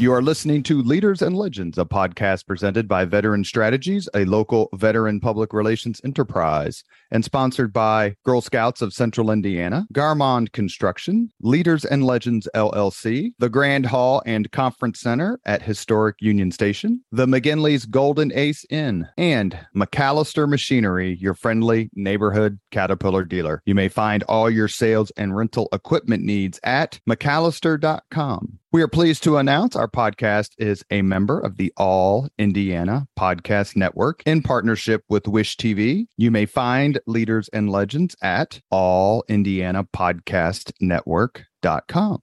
You are listening to Leaders and Legends, a podcast presented by Veteran Strategies, a local veteran public relations enterprise, and sponsored by Girl Scouts of Central Indiana, Garmong Construction, Leaders and Legends LLC, the Grand Hall and Conference Center at Historic Union Station, the McGinley's Golden Ace Inn, and MacAllister Machinery, your friendly neighborhood Caterpillar dealer. You may find all your sales and rental equipment needs at MacAllister.com. We are pleased to announce our podcast is a member of the All Indiana Podcast Network in partnership with Wish TV. You may find Leaders and Legends at allindianapodcastnetwork.com.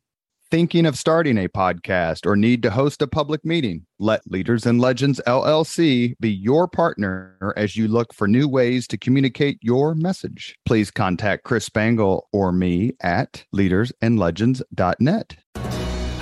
Thinking of starting a podcast or need to host a public meeting? Let Leaders and Legends LLC be your partner as you look for new ways to communicate your message. Please contact Chris Spangle or me at leadersandlegends.net.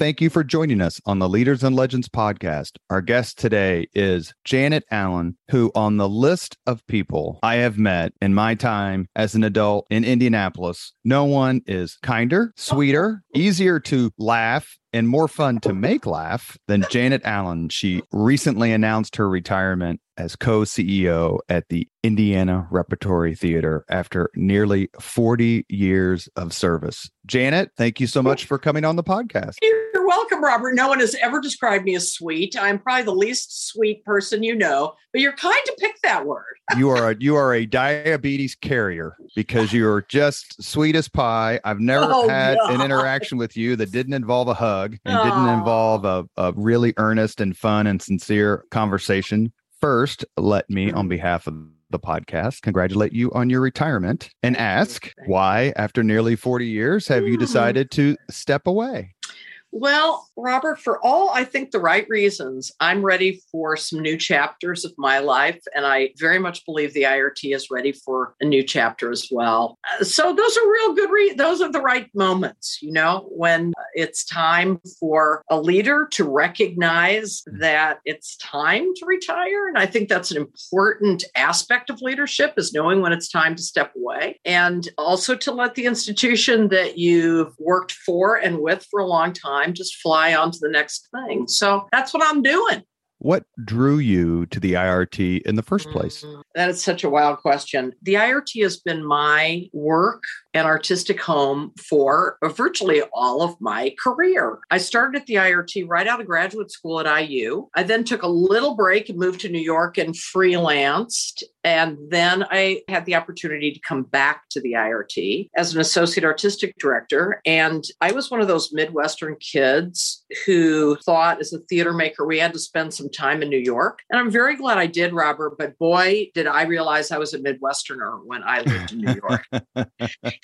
Thank you for joining us on the Leaders and Legends podcast. Our guest today is Janet Allen, who, on the list of people I have met in my time as an adult in Indianapolis, no one is kinder, sweeter, easier to laugh, and more fun to make laugh than Janet Allen. She recently announced her retirement as co CEO at the Indiana Repertory Theater after nearly 40 years of service. Janet, thank you so much for coming on the podcast. Welcome, Robert. No one has ever described me as sweet. I'm probably the least sweet person you know, but you're kind to pick that word. you are a you are a diabetes carrier because you're just sweet as pie. I've never oh, had God. an interaction with you that didn't involve a hug and didn't involve a, a really earnest and fun and sincere conversation. First, let me, on behalf of the podcast, congratulate you on your retirement and ask why, after nearly 40 years, have you hmm. decided to step away? Well, Robert, for all I think the right reasons, I'm ready for some new chapters of my life. And I very much believe the IRT is ready for a new chapter as well. Uh, so those are real good, re- those are the right moments, you know, when it's time for a leader to recognize that it's time to retire. And I think that's an important aspect of leadership is knowing when it's time to step away and also to let the institution that you've worked for and with for a long time time, just fly on to the next thing. So that's what I'm doing. What drew you to the IRT in the first place? Mm, that is such a wild question. The IRT has been my work and artistic home for virtually all of my career. I started at the IRT right out of graduate school at IU. I then took a little break and moved to New York and freelanced. And then I had the opportunity to come back to the IRT as an associate artistic director. And I was one of those Midwestern kids who thought, as a theater maker, we had to spend some time in New York. And I'm very glad I did, Robert. But boy, did I realize I was a Midwesterner when I lived in New York.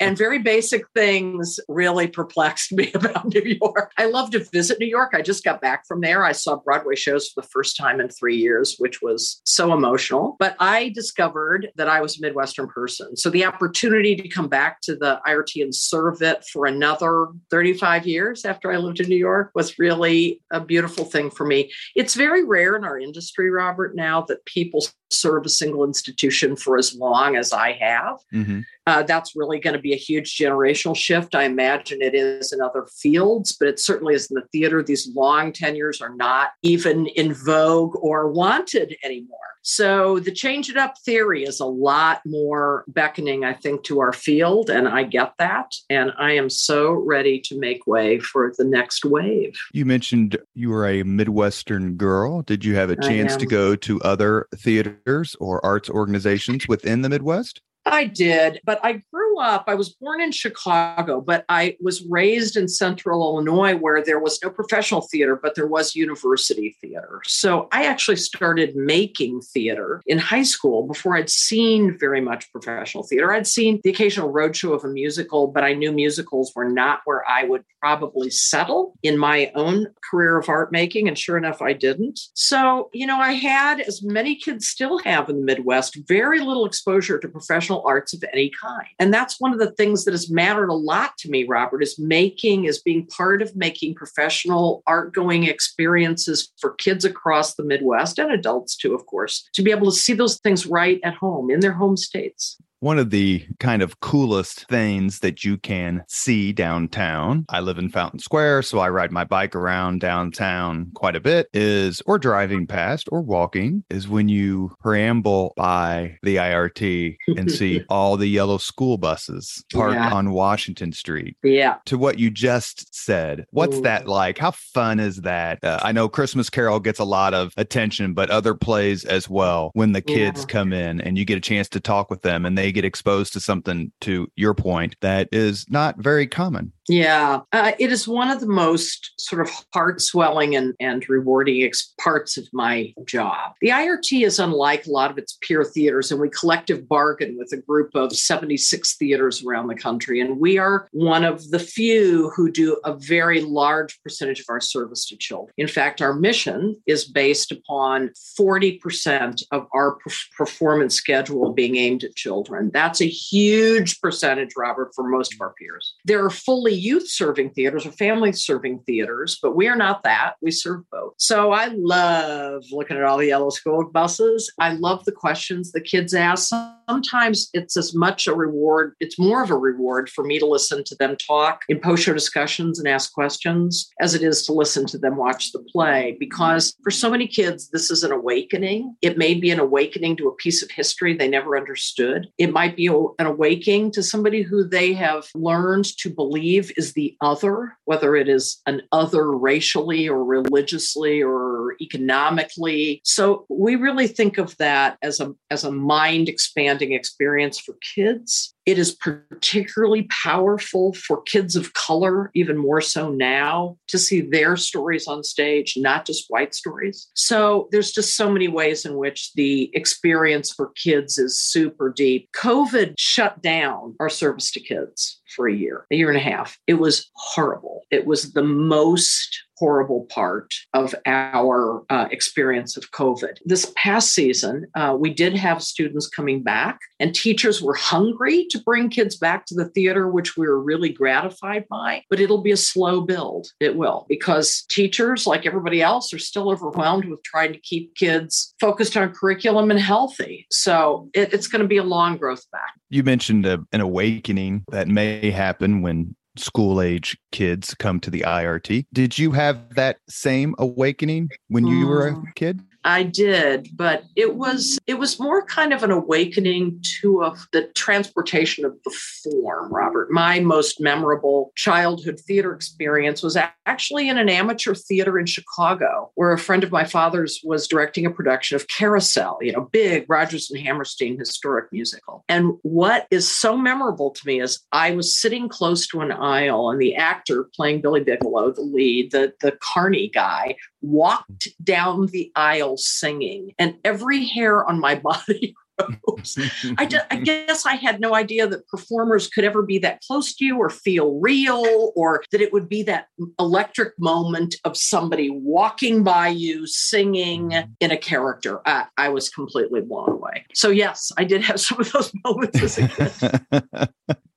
and very basic things really perplexed me about New York. I love to visit New York. I just got back from there. I saw Broadway shows for the first time in three years, which was so emotional. But I discovered that I was a Midwestern person. So the opportunity to come back to the IRT and serve it for another 35 years after I lived in New York was really a beautiful thing for me. It's very rare in our industry, Robert, now that people serve a single institution for as long as I have. Mm-hmm. Uh, that's really going to be a huge generational shift. I imagine it is in other fields, but it certainly is in the theater. These long tenures are not even in vogue or wanted anymore. So the change it up theory is a lot more beckoning, I think, to our field. And I get that. And I am so ready to make way for the next wave. You mentioned you were a Midwestern girl. Did you have a chance to go to other theaters or arts organizations within the Midwest? I did, but I grew up, I was born in Chicago, but I was raised in central Illinois where there was no professional theater, but there was university theater. So I actually started making theater in high school before I'd seen very much professional theater. I'd seen the occasional roadshow of a musical, but I knew musicals were not where I would probably settle in my own career of art making. And sure enough, I didn't. So, you know, I had, as many kids still have in the Midwest, very little exposure to professional arts of any kind. And that's one of the things that has mattered a lot to me, Robert, is making, is being part of making professional art going experiences for kids across the Midwest and adults too, of course, to be able to see those things right at home in their home states. One of the kind of coolest things that you can see downtown, I live in Fountain Square, so I ride my bike around downtown quite a bit, is or driving past or walking, is when you preamble by the IRT and see all the yellow school buses parked yeah. on Washington Street. Yeah. To what you just said, what's Ooh. that like? How fun is that? Uh, I know Christmas Carol gets a lot of attention, but other plays as well when the kids yeah. come in and you get a chance to talk with them and they get exposed to something to your point that is not very common yeah, uh, it is one of the most sort of heart swelling and, and rewarding ex- parts of my job. The IRT is unlike a lot of its peer theaters, and we collective bargain with a group of 76 theaters around the country. And we are one of the few who do a very large percentage of our service to children. In fact, our mission is based upon 40% of our performance schedule being aimed at children. That's a huge percentage, Robert, for most of our peers. There are fully youth serving theaters or family serving theaters, but we are not that. We serve both. So I love looking at all the yellow school buses. I love the questions the kids ask. Sometimes it's as much a reward, it's more of a reward for me to listen to them talk in post show discussions and ask questions as it is to listen to them watch the play. Because for so many kids, this is an awakening. It may be an awakening to a piece of history they never understood. It might be an awakening to somebody who they have learned to believe believe is the other, whether it is an other racially or religiously or economically. So we really think of that as a as a mind expanding experience for kids. It is particularly powerful for kids of color, even more so now, to see their stories on stage, not just white stories. So there's just so many ways in which the experience for kids is super deep. COVID shut down our service to kids for a year, a year and a half. It was horrible. It was the most horrible part of our uh, experience of COVID. This past season, uh, we did have students coming back, and teachers were hungry to bring kids back to the theater, which we were really gratified by. But it'll be a slow build. It will, because teachers, like everybody else, are still overwhelmed with trying to keep kids focused on curriculum and healthy. So it, it's going to be a long growth back. You mentioned a, an awakening that may happen when school age kids come to the IRT. Did you have that same awakening when you were a mm. kid? I did, but it was it was more kind of an awakening to a, the transportation of the form, Robert. My most memorable childhood theater experience was actually in an amateur theater in Chicago, where a friend of my father's was directing a production of Carousel, you know, big Rodgers and Hammerstein historic musical. And what is so memorable to me is I was sitting close to an aisle, and the actor playing Billy Bigelow, the lead, the the Carney guy, walked down the aisle singing, and every hair on my body rose. I, just, I guess I had no idea that performers could ever be that close to you or feel real, or that it would be that electric moment of somebody walking by you singing in a character. I, I was completely blown away. So, yes, I did have some of those moments as a kid.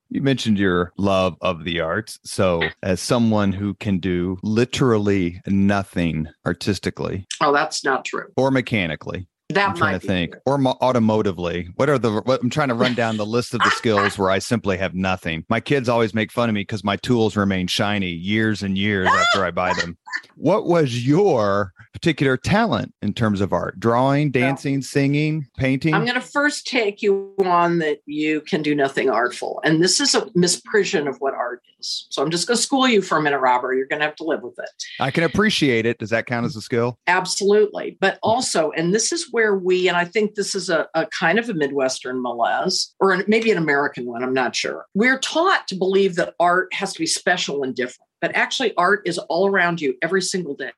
You mentioned your love of the arts. So, as someone who can do literally nothing artistically, oh, that's not true, or mechanically, that I'm trying to think, or mo- automotively. What are the? What, I'm trying to run down the list of the skills where I simply have nothing. My kids always make fun of me because my tools remain shiny years and years after I buy them. What was your particular talent in terms of art? Drawing, dancing, singing, painting? I'm going to first take you on that you can do nothing artful. And this is a misprision of what art So I'm just going to school you for a minute, Robert. You're going to have to live with it. I can appreciate it. Does that count as a skill? Absolutely. But hmm. also, and this is where we, and I think this is a, a kind of a Midwestern malaise, or maybe an American one, I'm not sure. We're taught to believe that art has to be special and different but actually art is all around you every single day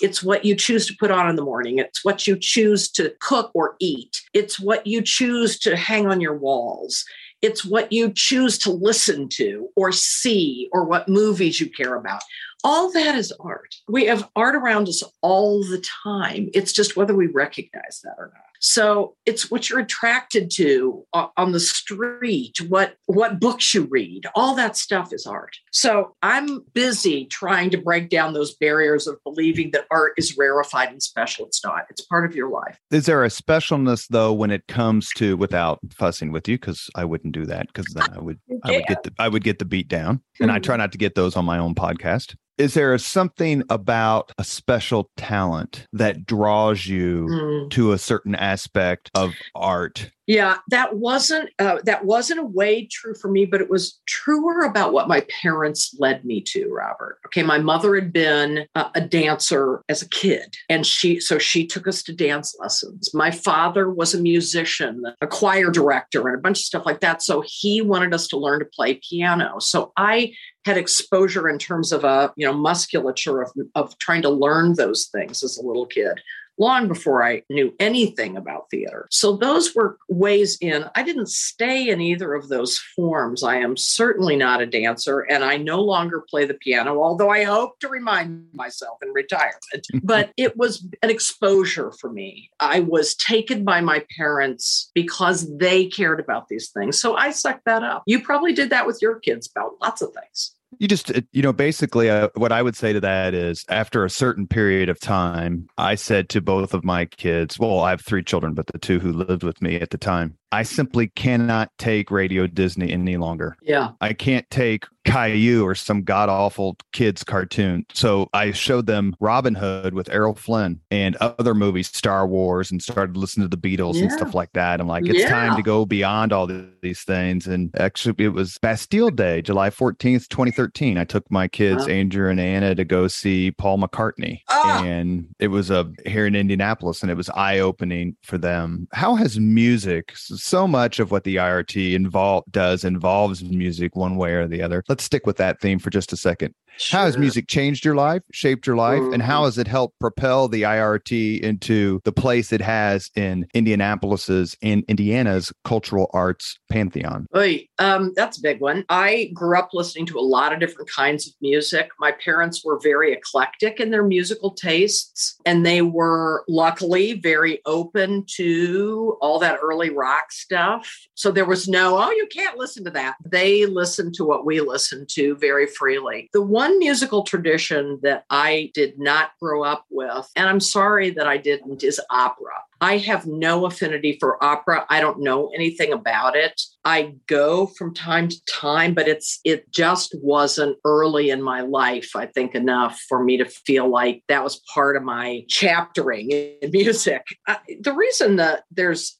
it's what you choose to put on in the morning it's what you choose to cook or eat it's what you choose to hang on your walls it's what you choose to listen to or see or what movies you care about. All that is art. We have art around us all the time. It's just whether we recognize that or not so it's what you're attracted to on the street, what what books you read, all that stuff is art. So I'm busy trying to break down those barriers of believing that art is rarefied and special. It's not. It's part of your life. Is there a specialness though when it comes to without fussing with you because I wouldn't do that because then I would I would get the I would get the beat down and I hmm. try not to get those on my own podcast. Is there something about a special talent that draws you mm. to a certain aspect of art yeah, that wasn't uh, that wasn't a way true for me, but it was truer about what my parents led me to. Robert, okay, my mother had been a dancer as a kid, and she so she took us to dance lessons. My father was a musician, a choir director, and a bunch of stuff like that. So he wanted us to learn to play piano. So I had exposure in terms of a you know musculature of, of trying to learn those things as a little kid long before I knew anything about theater. So those were ways in. I didn't stay in either of those forms. I am certainly not a dancer and I no longer play the piano, although I hope to remind myself in retirement. but it was an exposure for me. I was taken by my parents because they cared about these things. So I sucked that up. You probably did that with your kids about lots of things. You just, you know, basically, uh, what I would say to that is after a certain period of time, I said to both of my kids, well, I have three children, but the two who lived with me at the time, I simply cannot take Radio Disney any longer. Yeah. I can't take Caillou or some god awful kids cartoon. So I showed them Robin Hood with Errol Flynn and other movies, Star Wars, and started listening to the Beatles yeah. and stuff like that. I'm like, it's yeah. time to go beyond all these things. And actually, it was Bastille Day, July 14th, 2013. I took my kids, wow. Andrew and Anna, to go see Paul McCartney. Ah. And it was a here in Indianapolis, and it was eye opening for them. How has music so much of what the IRT involve does involves music one way or the other. Let's stick with that theme for just a second. Sure. How has music changed your life, shaped your life, mm-hmm. and how mm-hmm. has it helped propel the IRT into the place it has in Indianapolis's in Indiana's cultural arts pantheon? Oy, um, that's a big one. I grew up listening to a lot of different kinds of music. My parents were very eclectic in their musical tastes, and they were luckily very open to all that early rock stuff. So there was no, oh, you can't listen to that. They listened to what we listened to very freely. The one one musical tradition that I did not grow up with, and I'm sorry that I didn't, is opera. I have no affinity for opera. I don't know anything about it. I go from time to time, but it's it just wasn't early in my life, I think, enough for me to feel like that was part of my chaptering in music. Uh, the reason that there's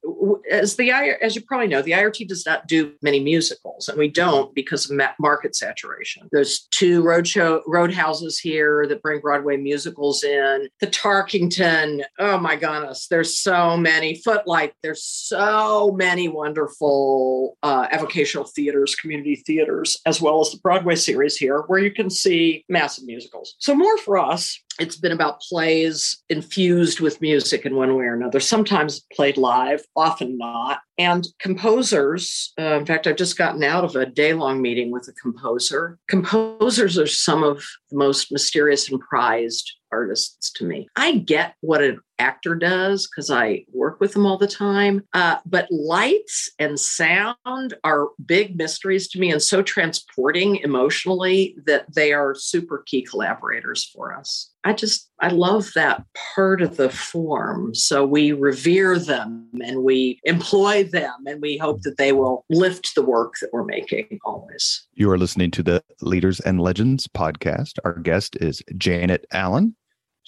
as the as you probably know, the IRT does not do many musicals, and we don't because of market saturation. There's two roadshow roadhouses here that bring Broadway musicals in. The Tarkington, oh my goodness, there's so many footlight there's so many wonderful uh, avocational theaters community theaters as well as the broadway series here where you can see massive musicals so more for us it's been about plays infused with music in one way or another, sometimes played live, often not. And composers, uh, in fact, I've just gotten out of a day long meeting with a composer. Composers are some of the most mysterious and prized artists to me. I get what an actor does because I work with them all the time. Uh, but lights and sound are big mysteries to me and so transporting emotionally that they are super key collaborators for us. I just, I love that part of the form. So we revere them and we employ them and we hope that they will lift the work that we're making always. You are listening to the Leaders and Legends podcast. Our guest is Janet Allen.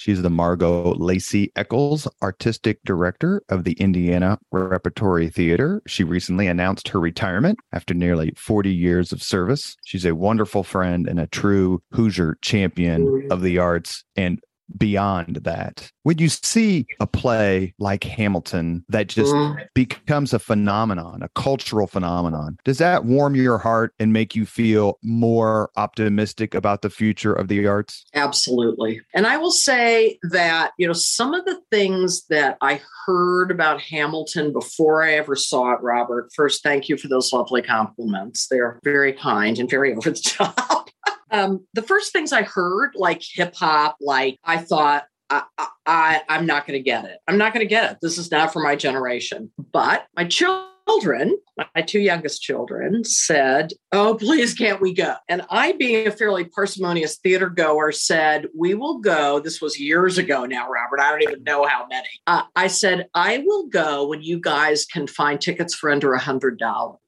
She's the Margot Lacy Eccles Artistic Director of the Indiana Repertory Theater. She recently announced her retirement after nearly 40 years of service. She's a wonderful friend and a true Hoosier champion of the arts and beyond that. When you see a play like Hamilton that just mm. becomes a phenomenon, a cultural phenomenon, does that warm your heart and make you feel more optimistic about the future of the arts? Absolutely. And I will say that, you know, some of the things that I heard about Hamilton before I ever saw it, Robert, first, thank you for those lovely compliments. They're very kind and very over the top. Um, the first things I heard, like hip hop, like I thought, I, I, I'm not going to get it. I'm not going to get it. This is not for my generation. But my children children, my two youngest children, said, Oh, please, can't we go? And I, being a fairly parsimonious theater goer, said, We will go. This was years ago now, Robert. I don't even know how many. Uh, I said, I will go when you guys can find tickets for under a $100.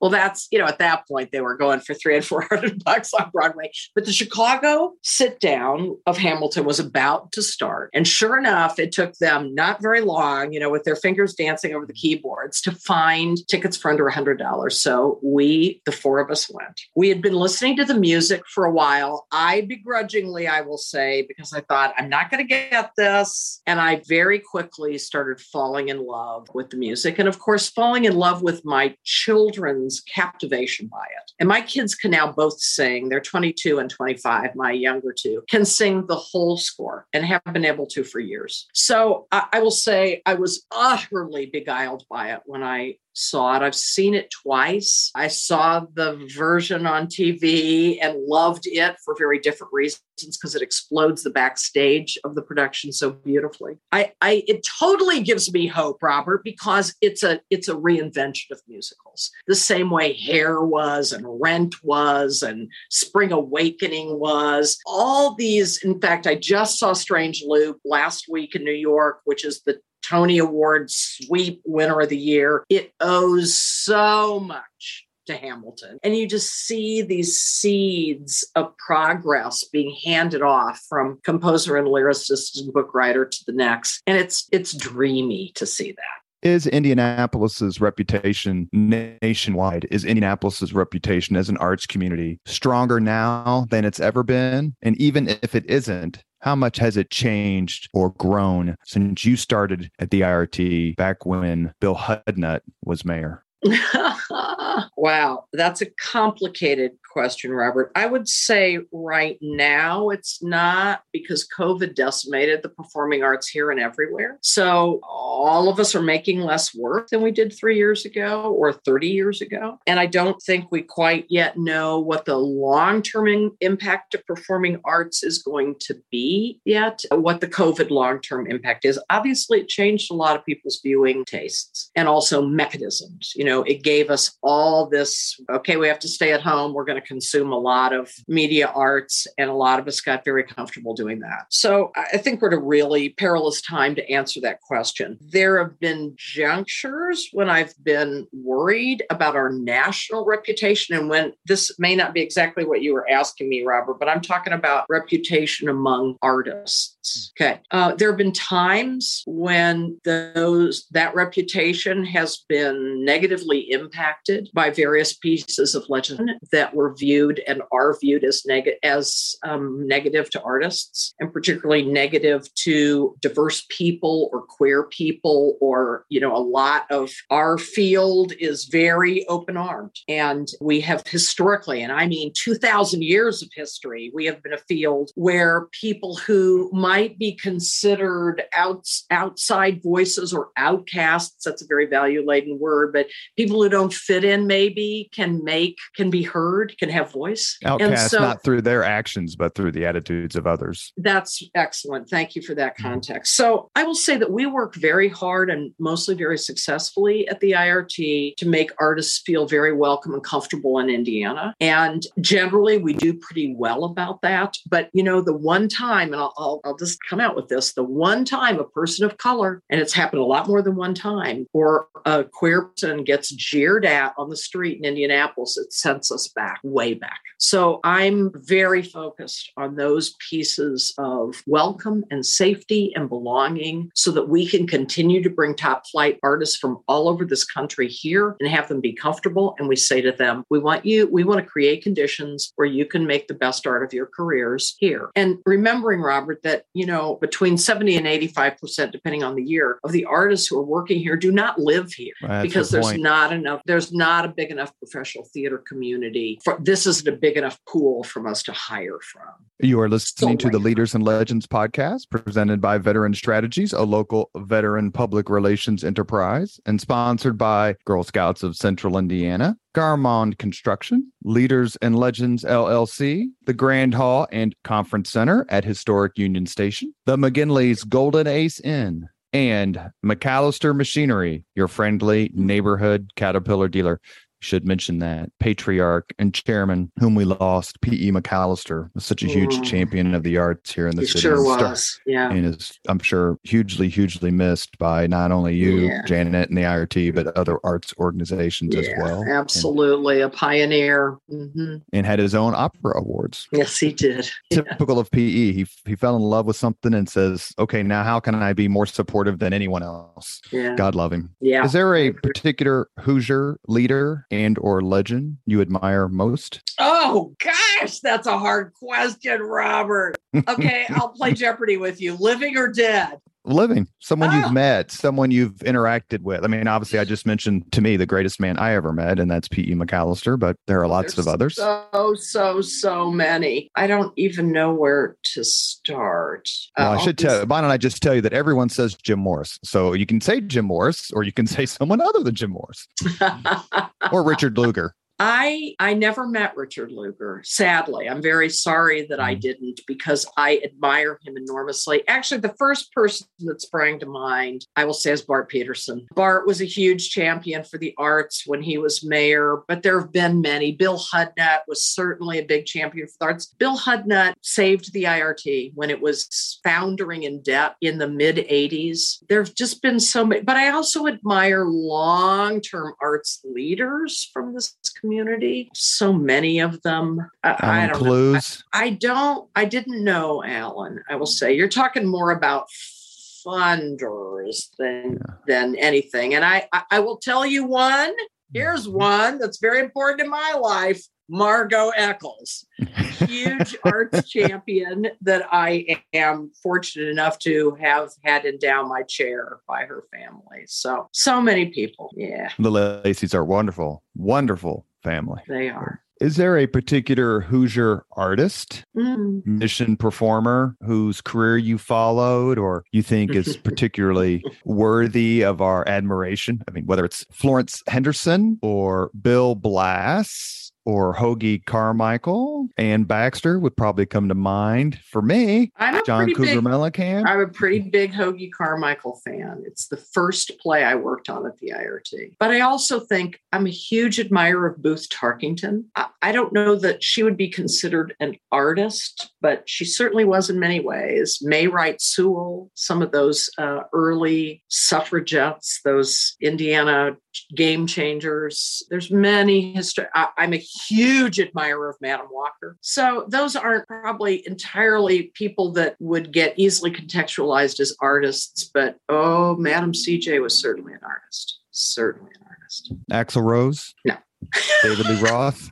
Well, that's, you know, at that point, they were going for three and 400 bucks on Broadway. But the Chicago sit down of Hamilton was about to start. And sure enough, it took them not very long, you know, with their fingers dancing over the keyboards to find tickets tickets for under $100. So we, the four of us, went. We had been listening to the music for a while. I begrudgingly, I will say, because I thought, I'm not going to get this. And I very quickly started falling in love with the music. And of course, falling in love with my children's captivation by it. And my kids can now both sing. They're 22 and 25, my younger two can sing the whole score and have been able to for years. So I, I will say I was utterly beguiled by it when I saw it. I've seen it twice. I saw the version on TV and loved it for very different reasons because it explodes the backstage of the production so beautifully. I, I it totally gives me hope, Robert, because it's a it's a reinvention of musicals. The same way Hair was and Rent was and Spring Awakening was. All these, in fact, I just saw Strange Loop last week in New York, which is the Tony Award sweep winner of the year. It owes so much to Hamilton. And you just see these seeds of progress being handed off from composer and lyricist and book writer to the next. And it's it's dreamy to see that is Indianapolis's reputation nationwide? Is Indianapolis's reputation as an arts community stronger now than it's ever been? And even if it isn't, how much has it changed or grown since you started at the IRT back when Bill Hudnut was mayor? wow, that's a complicated question, Robert. I would say right now it's not because COVID decimated the performing arts here and everywhere. So all of us are making less work than we did three years ago or 30 years ago. And I don't think we quite yet know what the long term impact of performing arts is going to be yet, what the COVID long term impact is. Obviously, it changed a lot of people's viewing tastes and also mechanisms. You know, it gave us all this okay, we have to stay at home. We're going to consume a lot of media arts, and a lot of us got very comfortable doing that. So I think we're at a really perilous time to answer that question. There have been junctures when I've been worried about our national reputation, and when this may not be exactly what you were asking me, Robert, but I'm talking about reputation among artists. Okay, uh, there have been times when those that reputation has been negatively impacted by various pieces of legend that were viewed and are viewed as, neg- as um, negative to artists and particularly negative to diverse people or queer people or you know a lot of our field is very open armed and we have historically and i mean 2000 years of history we have been a field where people who might be considered outs- outside voices or outcasts that's a very value laden word but people who don't fit in maybe can make can be heard can have voice. Outcast, so, not through their actions, but through the attitudes of others. That's excellent. Thank you for that mm-hmm. context. So I will say that we work very hard and mostly very successfully at the IRT to make artists feel very welcome and comfortable in Indiana. And generally, we do pretty well about that. But, you know, the one time, and I'll, I'll, I'll just come out with this the one time a person of color, and it's happened a lot more than one time, or a queer person gets jeered at on the street in Indianapolis, it sends us back, way back. So I'm very focused on those pieces of welcome and safety and belonging so that we can continue to bring top flight artists from all over this country here and have them be comfortable. And we say to them, we want you, we want to create conditions where you can make the best art of your careers here. And remembering, Robert, that, you know, between 70 and 85%, depending on the year, of the artists who are working here do not live here because the there's point. Not enough, there's not a big enough professional theater community. For, this isn't a big enough pool from us to hire from. You are listening to the right. Leaders and Legends podcast presented by Veteran Strategies, a local veteran public relations enterprise, and sponsored by Girl Scouts of Central Indiana, Garmong Construction, Leaders and Legends LLC, the Grand Hall and Conference Center at Historic Union Station, the McGinley's Golden Ace Inn, and MacAllister Machinery, your friendly neighborhood Caterpillar dealer. Should mention that patriarch and chairman, whom we lost, P.E. MacAllister, was such a huge Mm. champion of the arts here in the It city. sure and was. Yeah. and is I'm sure hugely, hugely missed by not only you, Yeah. Janet, and the IRT, but other arts organizations as Yeah, well. And- Absolutely. A pioneer. hmm And, had his own opera awards. Yes, he did. Yeah. Typical of PE. He he fell in love with something and says, "Okay, now how can I be more supportive than anyone else?" Yeah. God love him. Yeah. Is there a particular Hoosier leader and or legend you admire most? Oh gosh, that's a hard question, Robert. Okay, I'll play Jeopardy with you. Living or dead? Living, someone Oh. you've met, someone you've interacted with. I mean, obviously, I just mentioned to me the greatest man I ever met, and that's P.E. MacAllister, but there are lots There's of others. So, so, so many. I don't even know where to start. Well, Uh, I should tell. Why don't I just tell you that everyone says Jim Morris, so you can say Jim Morris, or you can say someone other than Jim Morris or Richard Lugar. I I never met Richard Lugar. Sadly, I'm very sorry that Mm-hmm. I didn't because I admire him enormously. Actually, the first person that sprang to mind, I will say, is Bart Peterson. Bart was a huge champion for the arts when he was mayor, but there have been many. Bill Hudnut was certainly a big champion for the arts. Bill Hudnut saved the IRT when it was foundering in debt in the mid 80s. There have just been so many, but I also admire long term arts leaders from this community. So many of them. I, I don't know. Clues. I don't, I didn't know Alan, I will say. You're talking more about funders than Yeah. than anything. And I, I I will tell you one. Here's Mm-hmm. one that's very important in my life. Margot Eccles, huge arts champion that I am fortunate enough to have had endow my chair by her family. So, so many people. Yeah, The Lacy's are wonderful, wonderful family. they are. Is there a particular Hoosier artist, Mm. mission performer whose career you followed or you think is particularly worthy of our admiration? I mean, whether it's Florence Henderson or Bill Blass or Hoagy Carmichael, and Baxter would probably come to mind for me. I'm a John Cougar big Mellencamp. I'm a pretty big Hoagy Carmichael fan. It's the first play I worked on at the IRT. But I also think I'm a huge admirer of Booth Tarkington. I, I don't know that she would be considered an artist, but she certainly was in many ways. May Wright Sewall, some of those uh, early suffragettes, those Indiana game changers. There's many history. I, I'm a huge admirer of Madam Walker. So those aren't probably entirely people that would get easily contextualized as artists, but oh, Madam CJ was certainly an artist. Certainly an artist. Axl Rose. No. David Lee Roth.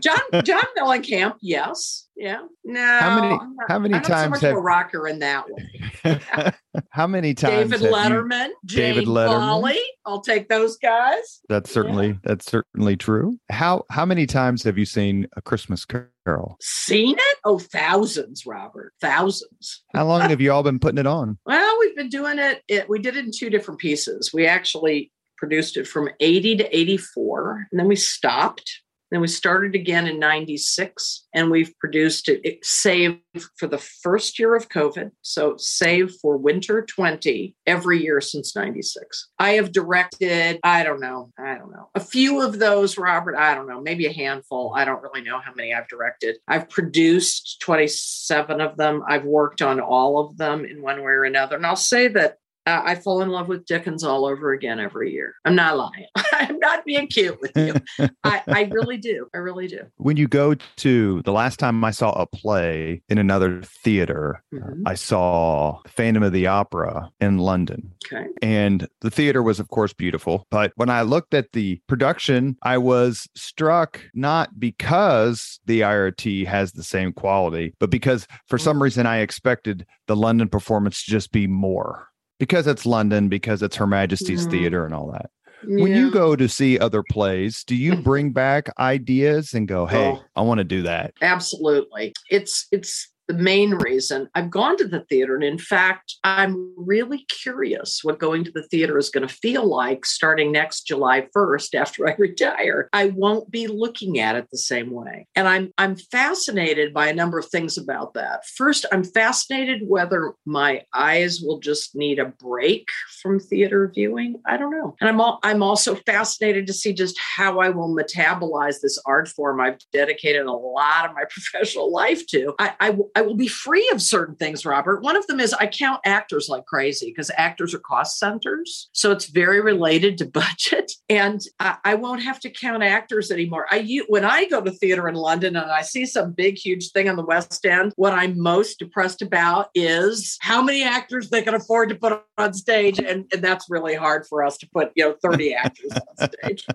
John John Mellencamp, yes. Yeah. No. How many- I'm not- how many I'm so times have- a rocker in that way? How many times David have you- Letterman, Jane David Letterman. Pauley. I'll take those guys. That's certainly that's certainly true. How how many times have you seen a Christmas Carol? Seen it? Oh, thousands, Robert. Thousands. How long have you all been putting it on? Well, we've been doing it, it. We did it in two different pieces. We actually produced it from 80 to 84, and then we stopped. Then we started again in 96, and we've produced it, it save for the first year of COVID. So, save for winter 20 every year since 96. I have directed, I don't know, I don't know, a few of those, Robert. I don't know, maybe a handful. I don't really know how many I've directed. I've produced 27 of them. I've worked on all of them in one way or another. And I'll say that uh, I fall in love with Dickens all over again every year. I'm not lying. I'm not being cute with you. I, I really do. I really do. When you go to the last time I saw a play in another theater, Mhm. I saw Phantom of the Opera in London. Okay. And the theater was, of course, beautiful. But when I looked at the production, I was struck not because the IRT has the same quality, but because for some reason I expected the London performance to just be more. Because it's London, because it's Her Majesty's Mhm. Theater and all that. When you go to see other plays, do you bring back ideas and go, hey, Oh. I want to do that? Absolutely. It's it's the main reason I've gone to the theater. And in fact, I'm really curious what going to the theater is going to feel like starting next July 1st after I retire. I won't be looking at it the same way. And I'm I'm fascinated by a number of things about that. First, I'm fascinated whether my eyes will just need a break from theater viewing. I don't know. And I'm all, I'm also fascinated to see just how I will metabolize this art form I've dedicated a lot of my professional life to. I, I, I will be free of certain things, Robert. One of them is I count actors like crazy because actors are cost centers. So it's very related to budget. And I, I won't have to count actors anymore. I when I go to theater in London and I see some big, huge thing on the West End, what I'm most depressed about is how many actors they can afford to put on stage. And, and that's really hard for us to put, you know, 30 actors on stage.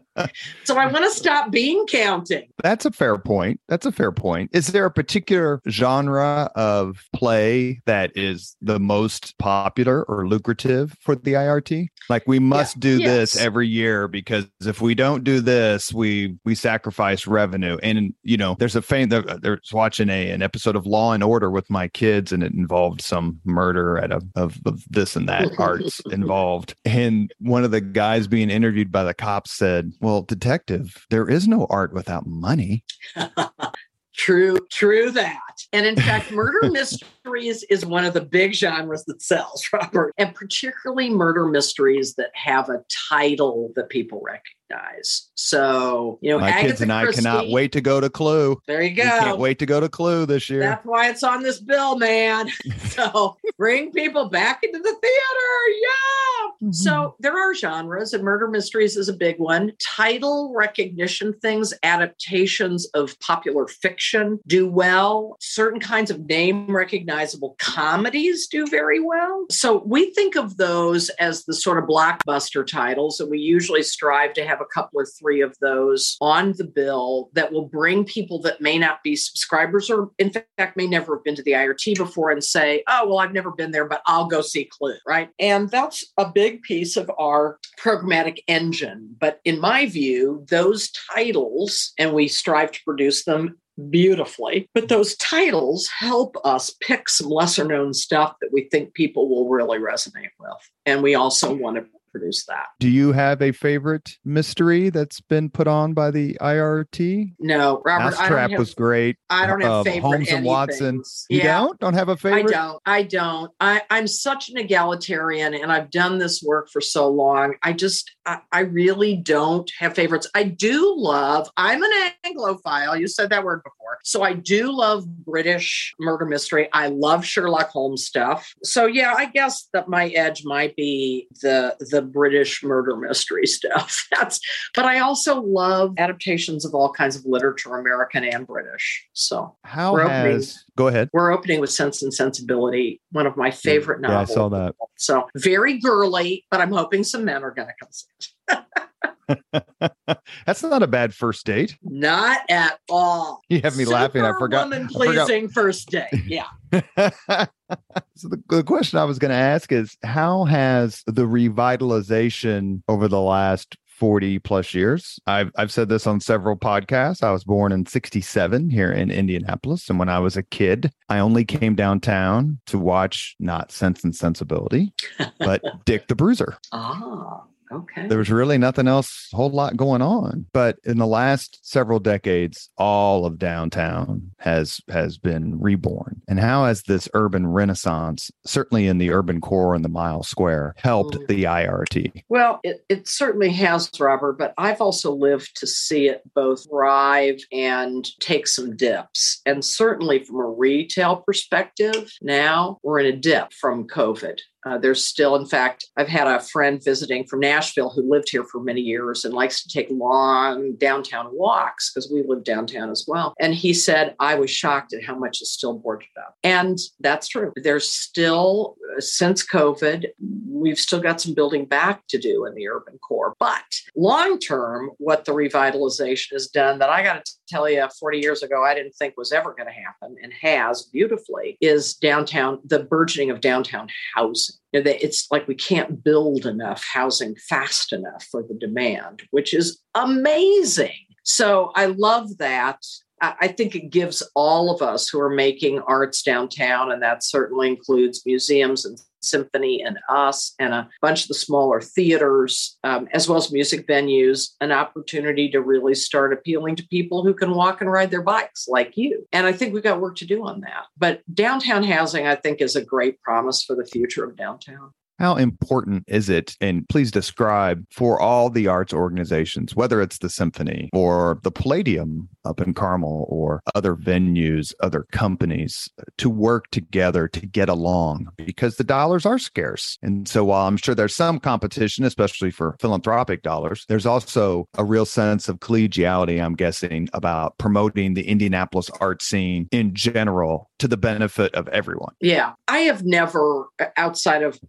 So I want to stop bean counting. That's a fair point. That's a fair point. Is there a particular genre of play that is the most popular or lucrative for the IRT? Like we must do this every year because if we don't do this, we we sacrifice revenue. And you know, there's a fame. Uh, there's watching a an episode of Law and Order with my kids, and it involved some murder at a of, of this and that arts involved. And one of the guys being interviewed by the cops said, "Well, detective, there is no art without money." True, true that. And in fact, murder mysteries is one of the big genres that sells, Robert, and particularly murder mysteries that have a title that people recognize. So, you know, My kids Agatha and I cannot wait to go to Clue. There you We go. can't wait to go to Clue this year. That's why it's on this bill, man. so bring people back into the theater. Yeah. Mm-hmm. So there are genres, and murder mysteries is a big one. Title recognition things, adaptations of popular fiction do well. Certain kinds of name recognizable comedies do very well. So we think of those as the sort of blockbuster titles, and we usually strive to have a couple or three of those on the bill that will bring people that may not be subscribers or, in fact, may never have been to the IRT before and say, oh, well, I've never been there, but I'll go see Clue, right? And that's a big piece of our programmatic engine. But in my view, those titles, and we strive to produce them beautifully. But those titles help us pick some lesser known stuff that we think people will really resonate with. And we also want to produce that. Do you have a favorite mystery that's been put on by the IRT? No, Robert, I don't Mousetrap have, was great. I don't have Uh, favorite Holmes and Watson. You Yeah. don't? Don't have a favorite? I don't. I don't. I, I'm such an egalitarian and I've done this work for so long. I just, I, I really don't have favorites. I do love, I'm an Anglophile. You said that word before. So I do love British murder mystery. I love Sherlock Holmes stuff. So yeah, I guess that my edge might be the, the British murder mystery stuff. That's, but I also love adaptations of all kinds of literature, American and British. So How We're opening. Go ahead. we're opening with Sense and Sensibility, one of my mm. favorite Yeah, I saw that. So very girly, but I'm hoping some men are going to come see it. That's not a bad first date. Not at all. You have me laughing. I Super forgot. Woman forgot. pleasing first date. Yeah. so the, the question I was going to ask is how has the revitalization over the last 40 plus years. I've I've said this on several podcasts. I was born in 67 here in Indianapolis and when I was a kid, I only came downtown to watch not Sense and Sensibility, but Dick the Bruiser. Ah, okay. There was really nothing else, a whole lot going on. But in the last several decades, all of downtown has has been reborn. And how has this urban renaissance, certainly in the urban core and the mile square, helped Mm. the IRT? Well, it, it certainly has, Robert, but I've also lived to see it both thrive and take some dips. And certainly from a retail perspective, now we're in a dip from COVID. Uh, there's still, in fact, I've had a friend visiting from Nashville who lived here for many years and likes to take long downtown walks because we live downtown as well. And he said, I was shocked at how much is still boarded up. And that's true. There's still, uh, since COVID, we've still got some building back to do in the urban core. But long term, what the revitalization has done that I got to tell you 40 years ago, I didn't think was ever going to happen and has beautifully is downtown, the burgeoning of downtown housing. You know, it's like we can't build enough housing fast enough for the demand, which is amazing. So I love that. I think it gives all of us who are making arts downtown, and that certainly includes museums and symphony and us and a bunch of the smaller theaters, um, as well as music venues, an opportunity to really start appealing to people who can walk and ride their bikes like you. And I think we've got work to do on that. But downtown housing, I think, is a great promise for the future of downtown. How important is it? And please describe for all the arts organizations, whether it's the symphony or the Palladium up in Carmel or other venues, other companies, to work together to get along because the dollars are scarce. And so while I'm sure there's some competition, especially for philanthropic dollars, there's also a real sense of collegiality, I'm guessing, about promoting the Indianapolis art scene in general to the benefit of everyone. Yeah. I have never, outside of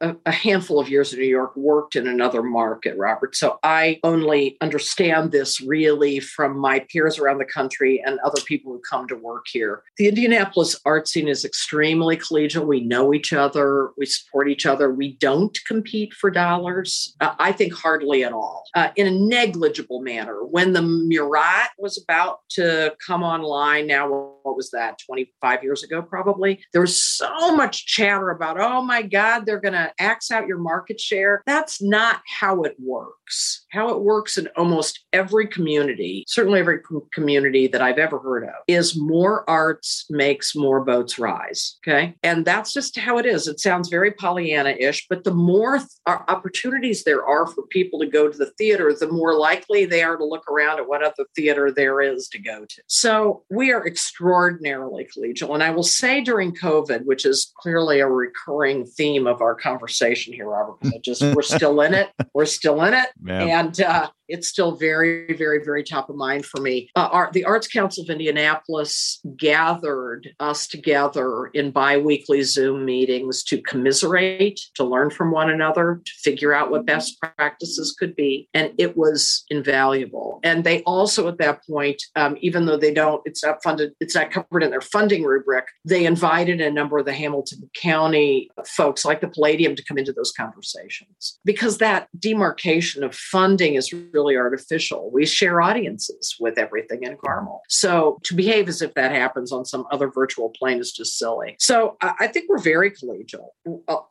a, handful of years in New York, worked in another market, Robert. So I only understand this really from my peers around the country and other people who come to work here. The Indianapolis art scene is extremely collegial. We know each other, we support each other. We don't compete for dollars, uh, I think hardly at all, uh, in a negligible manner. When the Murat was about to come online, now what was that, 25 years ago, probably, there was so much chatter about, oh my God, they're going to to axe out your market share. That's not how it works. How it works in almost every community, certainly every community that I've ever heard of, is more arts makes more boats rise. Okay. And that's just how it is. It sounds very Pollyanna ish, but the more th- uh, opportunities there are for people to go to the theater, the more likely they are to look around at what other theater there is to go to. So we are extraordinarily collegial. And I will say during COVID, which is clearly a recurring theme of our conversation here, Robert. Just we're still in it. We're still in it, yeah. and uh, it's still very, very, very top of mind for me. Uh, our, the Arts Council of Indianapolis gathered us together in biweekly Zoom meetings to commiserate, to learn from one another, to figure out what best practices could be, and it was invaluable. And they also, at that point, um, even though they don't, it's not funded, it's not covered in their funding rubric, they invited a number of the Hamilton County folks, like the Palladium, to come into those conversations because that demarcation of funding is really artificial. We share audiences with everything in Carmel. So to behave as if that happens on some other virtual plane is just silly. So I think we're very collegial.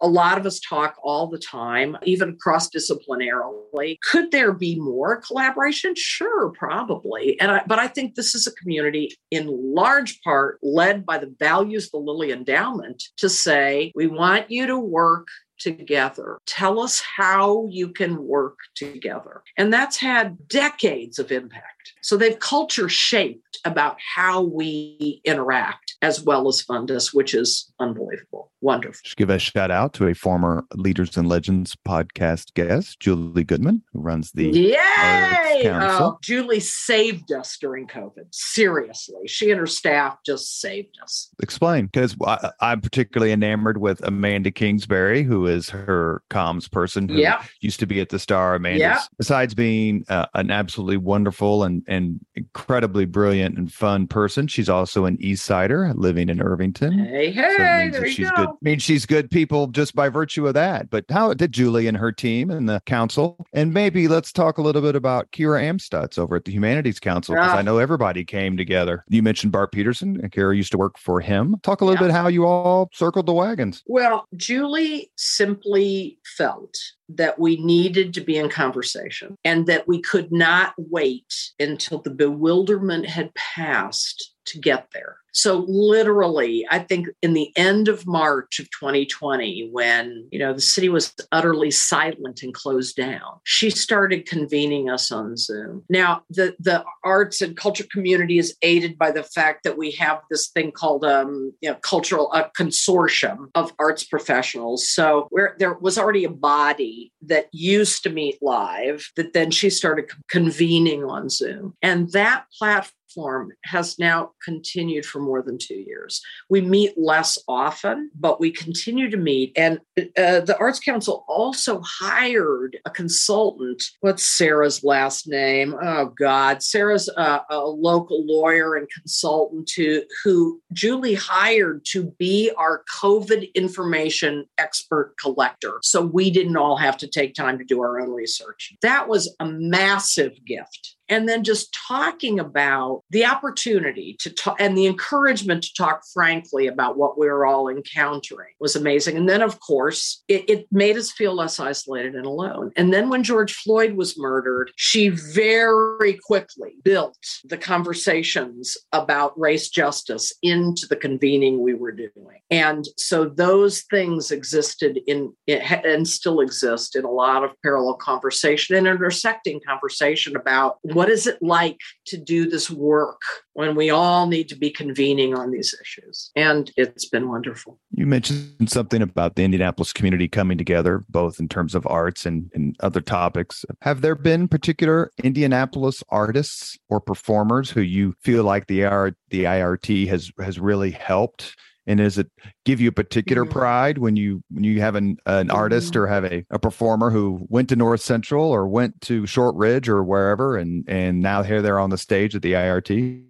A lot of us talk all the time, even cross disciplinarily. Could there be more collaboration? Sure, probably. And I, but I think this is a community in large part led by the values of the Lilly Endowment to say, we want you to work together. Tell us how you can work together. And that's had decades of impact. So they've culture shaped about how we interact as well as fund us, which is unbelievable. Wonderful. Just give a shout out to a former Leaders and Legends podcast guest, Julie Goodman, who runs the Yay! Council. Oh, Julie saved us during COVID. Seriously. She and her staff just saved us. Explain, because I'm particularly enamored with Amanda Kingsbury, who is her comms person who yep. used to be at the Star. Amanda, yep. besides being uh, an absolutely wonderful and, and incredibly brilliant and fun person, she's also an East Sider living in Irvington. Hey, hey, so there she's you go. good. means she's good people just by virtue of that. But how did Julie and her team and the council? And maybe let's talk a little bit about Keira Amstutz over at the Humanities Council because I ah. know everybody came together. You mentioned Bart Peterson, and Kira used to work for him. Talk a little yeah. bit how you all circled the wagons. Well, Julie simply felt that we needed to be in conversation and that we could not wait until the bewilderment had passed to get there. So literally, I think in the end of March of 2020, when you know the city was utterly silent and closed down, she started convening us on Zoom. Now, the the arts and culture community is aided by the fact that we have this thing called um, you know, cultural a consortium of arts professionals. So where there was already a body that used to meet live, that then she started convening on Zoom, and that platform platform has now continued for more than two years. We meet less often, but we continue to meet. And uh, the Arts Council also hired a consultant. What's Sarah's last name? Oh, God. Sarah's a, a local lawyer and consultant to, who Julie hired to be our COVID information expert collector. So we didn't all have to take time to do our own research. That was a massive gift and then just talking about the opportunity to talk and the encouragement to talk frankly about what we were all encountering was amazing. And then, of course, it, it, made us feel less isolated and alone. And then when George Floyd was murdered, she very quickly built the conversations about race justice into the convening we were doing. And so those things existed in and still exist in a lot of parallel conversation and intersecting conversation about what is it like to do this work when we all need to be convening on these issues? And it's been wonderful. You mentioned something about the Indianapolis community coming together, both in terms of arts and, and other topics. Have there been particular Indianapolis artists or performers who you feel like the, the IRT has has really helped and does it give you a particular mm-hmm. pride when you when you have an, an artist mm-hmm. or have a, a performer who went to north central or went to shortridge or wherever and and now here they're on the stage at the irt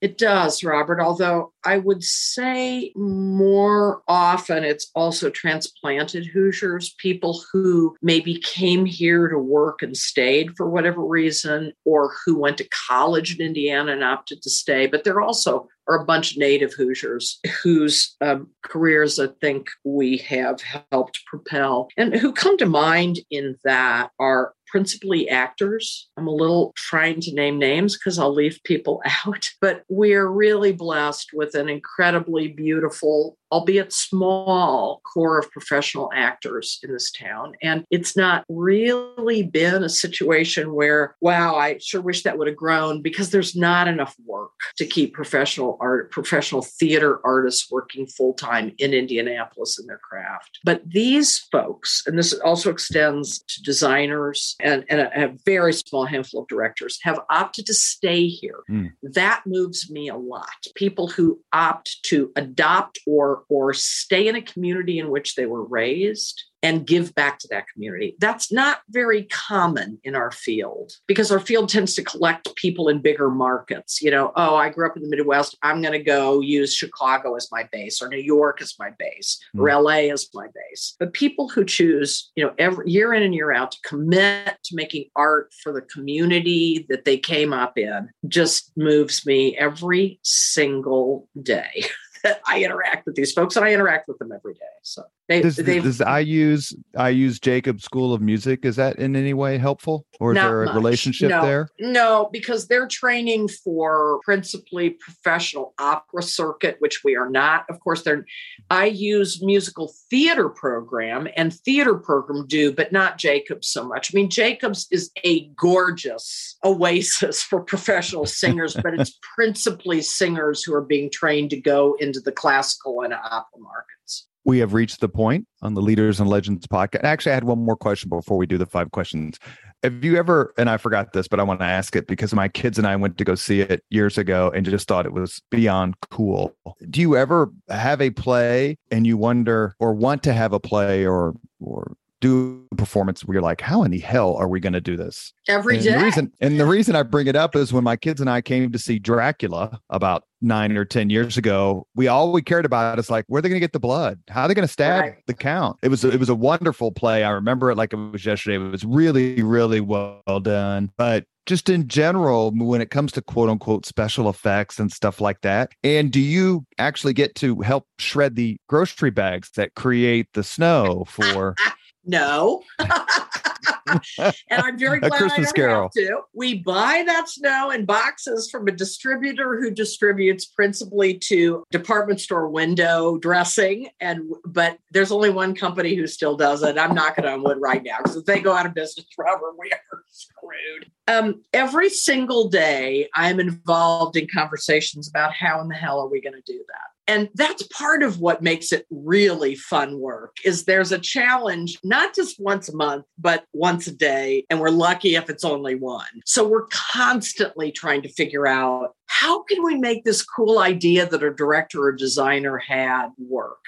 it does, Robert, although I would say more often it's also transplanted Hoosiers, people who maybe came here to work and stayed for whatever reason, or who went to college in Indiana and opted to stay. But there also are a bunch of native Hoosiers whose um, careers I think we have helped propel. And who come to mind in that are principally actors. I'm a little trying to name names because I'll leave people out, but we're really blessed with an incredibly beautiful albeit small, core of professional actors in this town. And it's not really been a situation where, wow, I sure wish that would have grown because there's not enough work to keep professional art, professional theater artists working full time in Indianapolis in their craft. But these folks, and this also extends to designers and, and a, a very small handful of directors, have opted to stay here. Mm. That moves me a lot. People who opt to adopt or or stay in a community in which they were raised and give back to that community. That's not very common in our field because our field tends to collect people in bigger markets. You know, oh, I grew up in the Midwest. I'm going to go use Chicago as my base or New York as my base mm. or LA as my base. But people who choose, you know, every year in and year out to commit to making art for the community that they came up in just moves me every single day. I interact with these folks and I interact with them every day. So they, does, does IU's I use Jacob School of Music? Is that in any way helpful, or is there a much. relationship no, there? No, because they're training for principally professional opera circuit, which we are not. Of course, they're. IU's musical theater program and theater program do, but not Jacobs so much. I mean, Jacobs is a gorgeous oasis for professional singers, but it's principally singers who are being trained to go into the classical and opera markets we have reached the point on the Leaders and Legends podcast. Actually, I had one more question before we do the five questions. Have you ever, and I forgot this, but I want to ask it because my kids and I went to go see it years ago and just thought it was beyond cool. Do you ever have a play and you wonder or want to have a play or or do a performance where you're like, how in the hell are we going to do this? Every and day. The reason, and the reason I bring it up is when my kids and I came to see Dracula about nine or 10 years ago, we all we cared about is like, where are they going to get the blood? How are they going to stab right. the count? It was, it was a wonderful play. I remember it like it was yesterday. It was really, really well done. But just in general when it comes to quote unquote special effects and stuff like that and do you actually get to help shred the grocery bags that create the snow for no. and I'm very glad I Christmas don't Carol. have to. We buy that snow in boxes from a distributor who distributes principally to department store window dressing. And but there's only one company who still does it. I'm knocking on wood right now because if they go out of business forever, we are screwed. Um, every single day, I'm involved in conversations about how in the hell are we going to do that. And that's part of what makes it really fun work is there's a challenge, not just once a month, but once a day. And we're lucky if it's only one. So we're constantly trying to figure out how can we make this cool idea that a director or designer had work?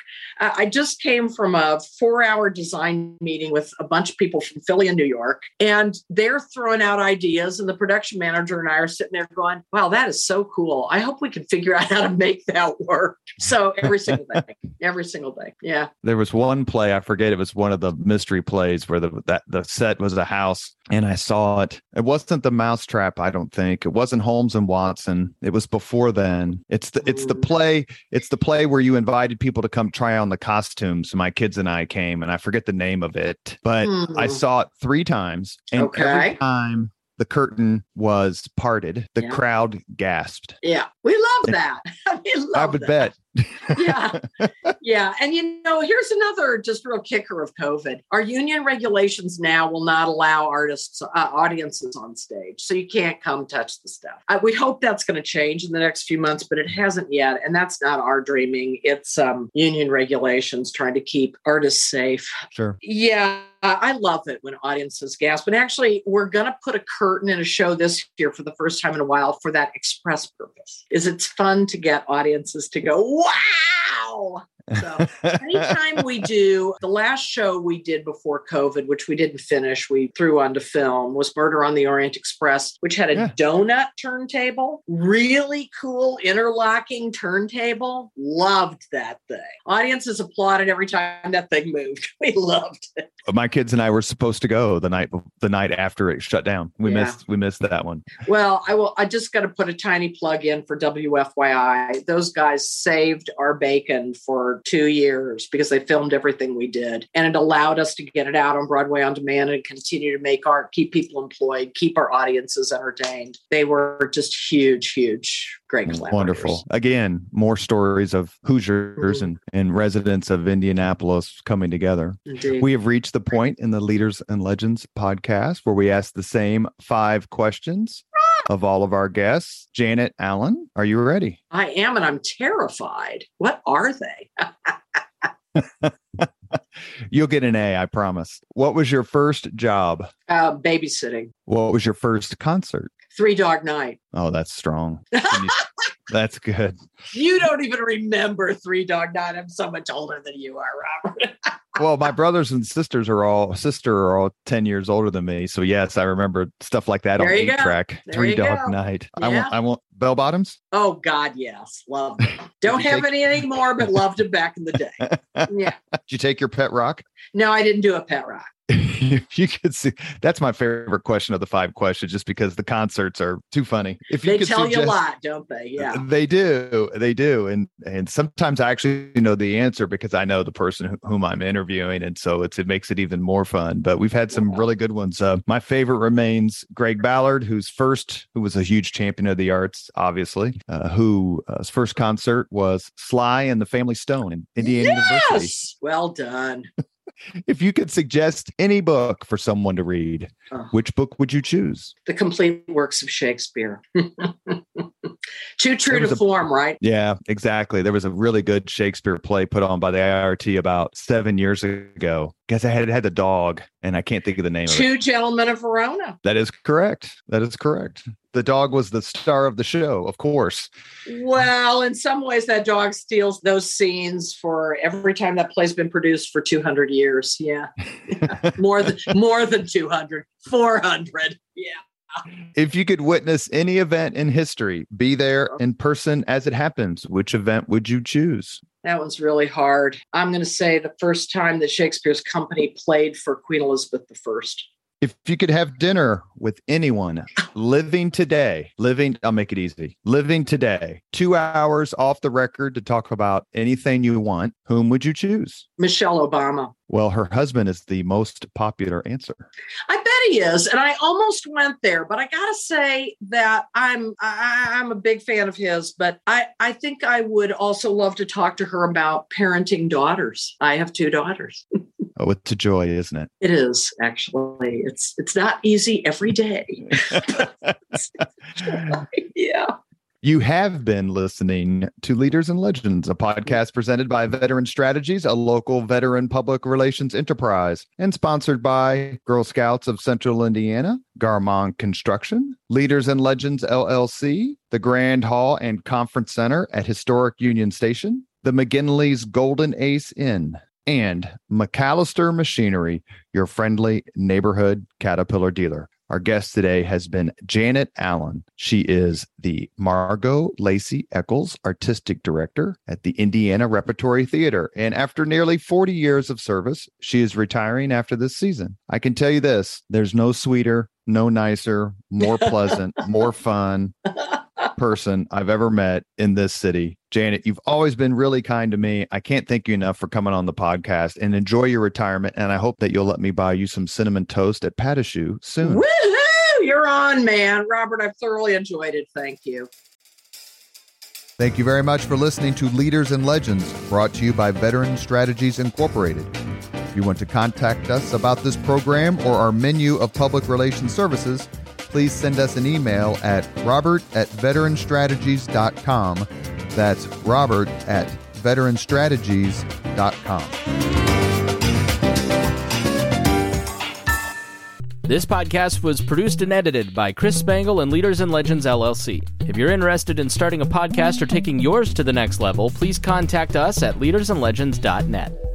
I just came from a four hour design meeting with a bunch of people from Philly and New York, and they're throwing out ideas. And the production manager and I are sitting there going, wow, that is so cool. I hope we can figure out how to make that work. So every single day, every single day. Yeah. There was one play, I forget it was one of the mystery plays where the that the set was a house and I saw it. It wasn't the mousetrap, I don't think. It wasn't Holmes and Watson. It was before then. It's the it's the play, it's the play where you invited people to come try on the costumes. My kids and I came and I forget the name of it. But I Hmm. saw it 3 times and Okay. every time the curtain was parted, the Yeah. crowd gasped. Yeah. We love that. we love I would that. bet. Yeah. Yeah. And you know, here's another just real kicker of COVID. Our union regulations now will not allow artists, uh, audiences on stage. So you can't come touch the stuff. I, we hope that's going to change in the next few months, but it hasn't yet. And that's not our dreaming. It's um, union regulations trying to keep artists safe. Sure. Yeah, I love it when audiences gasp. And actually, we're going to put a curtain in a show this year for the first time in a while for that express purpose. Is it's fun to get audiences to go, wow. So anytime we do the last show we did before COVID, which we didn't finish, we threw onto film, was Murder on the Orient Express, which had a Yeah. donut turntable, really cool interlocking turntable. Loved that thing. Audiences applauded every time that thing moved. We loved it. my kids and I were supposed to go the night the night after it shut down. We Yeah. missed we missed that one. Well, I will. I just got to put a tiny plug in for WFYI. Those guys saved our bacon for two years because they filmed everything we did, and it allowed us to get it out on Broadway on demand and continue to make art, keep people employed, keep our audiences entertained. They were just huge, huge, great collaborators. Wonderful. Again, more stories of Hoosiers Mhm. and, and residents of Indianapolis coming together. Indeed. We have reached the point in the Leaders and Legends podcast where we ask the same five questions of all of our guests. Janet Allen, are you ready? I am, and I'm terrified. What are they? You'll get an A, I promise. What was your first job? Uh, babysitting. What was your first concert? Three Dog Night. Oh, that's strong. That's good. You don't even remember Three Dog Night. I'm so much older than you are, Robert. Well, my brothers and sisters are all sister are all 10 years older than me. So yes, I remember stuff like that There on eight track. There Three dog go. night. I want I want bell bottoms. Oh God, yes, love them. Don't have take- any anymore, but loved them back in the day. Yeah. Did you take your pet rock? No, I didn't do a pet rock. if you could see that's my favorite question of the five questions, just because the concerts are too funny. If you They could tell you a lot, don't they? Yeah. They do. They do. And and sometimes I actually know the answer because I know the person whom I'm interviewing. And so it's it makes it even more fun. But we've had some really good ones. Uh, my favorite remains Greg Ballard, who's first, who was a huge champion of the arts, obviously, uh, who uh, his first concert was Sly and the Family Stone in Indiana University. Yes. Well done. If you could suggest any book for someone to read, Oh. which book would you choose? The complete works of Shakespeare. Too true to a- form, right? Yeah, exactly. There was a really good Shakespeare play put on by the IRT about seven years ago. Guess I had had the dog, and I can't think of the name of it. Two gentlemen of Verona. That is correct. That is correct. The dog was the star of the show, of course. Well, in some ways, that dog steals those scenes for every time that play's been produced for 200 years. Yeah. more than more than 200, 400. Yeah. If you could witness any event in history, be there in person as it happens, which event would you choose? That one's really hard. I'm going to say the first time that Shakespeare's company played for Queen Elizabeth I. If you could have dinner with anyone living today, living, I'll make it easy, living today, two hours off the record to talk about anything you want, whom would you choose? Michelle Obama. Well, her husband is the most popular answer. I bet he is, and I almost went there, but I gotta say that I'm I, I'm a big fan of his. But I I think I would also love to talk to her about parenting daughters. I have two daughters. Oh, it's a joy, isn't it? It is actually. It's it's not easy every day. yeah. You have been listening to Leaders and Legends, a podcast presented by Veteran Strategies, a local veteran public relations enterprise, and sponsored by Girl Scouts of Central Indiana, Garmong Construction, Leaders and Legends LLC, the Grand Hall and Conference Center at Historic Union Station, the McGinley's Golden Ace Inn, and MacAllister Machinery, your friendly neighborhood Caterpillar dealer. Our guest today has been Janet Allen. She is the Margot Lacy Eccles Artistic Director at the Indiana Repertory Theater. And after nearly 40 years of service, she is retiring after this season. I can tell you this there's no sweeter, no nicer, more pleasant, more fun person I've ever met in this city. Janet, you've always been really kind to me. I can't thank you enough for coming on the podcast and enjoy your retirement. And I hope that you'll let me buy you some cinnamon toast at Patachou soon. Woohoo! You're on, man. Robert, I've thoroughly enjoyed it. Thank you. Thank you very much for listening to Leaders and Legends, brought to you by Veteran Strategies Incorporated. If you want to contact us about this program or our menu of public relations services, please send us an email at robert at veteranstrategies.com. That's robert at veteranstrategies.com. This podcast was produced and edited by Chris Spangle and Leaders and Legends LLC. If you're interested in starting a podcast or taking yours to the next level, please contact us at leadersandlegends.net.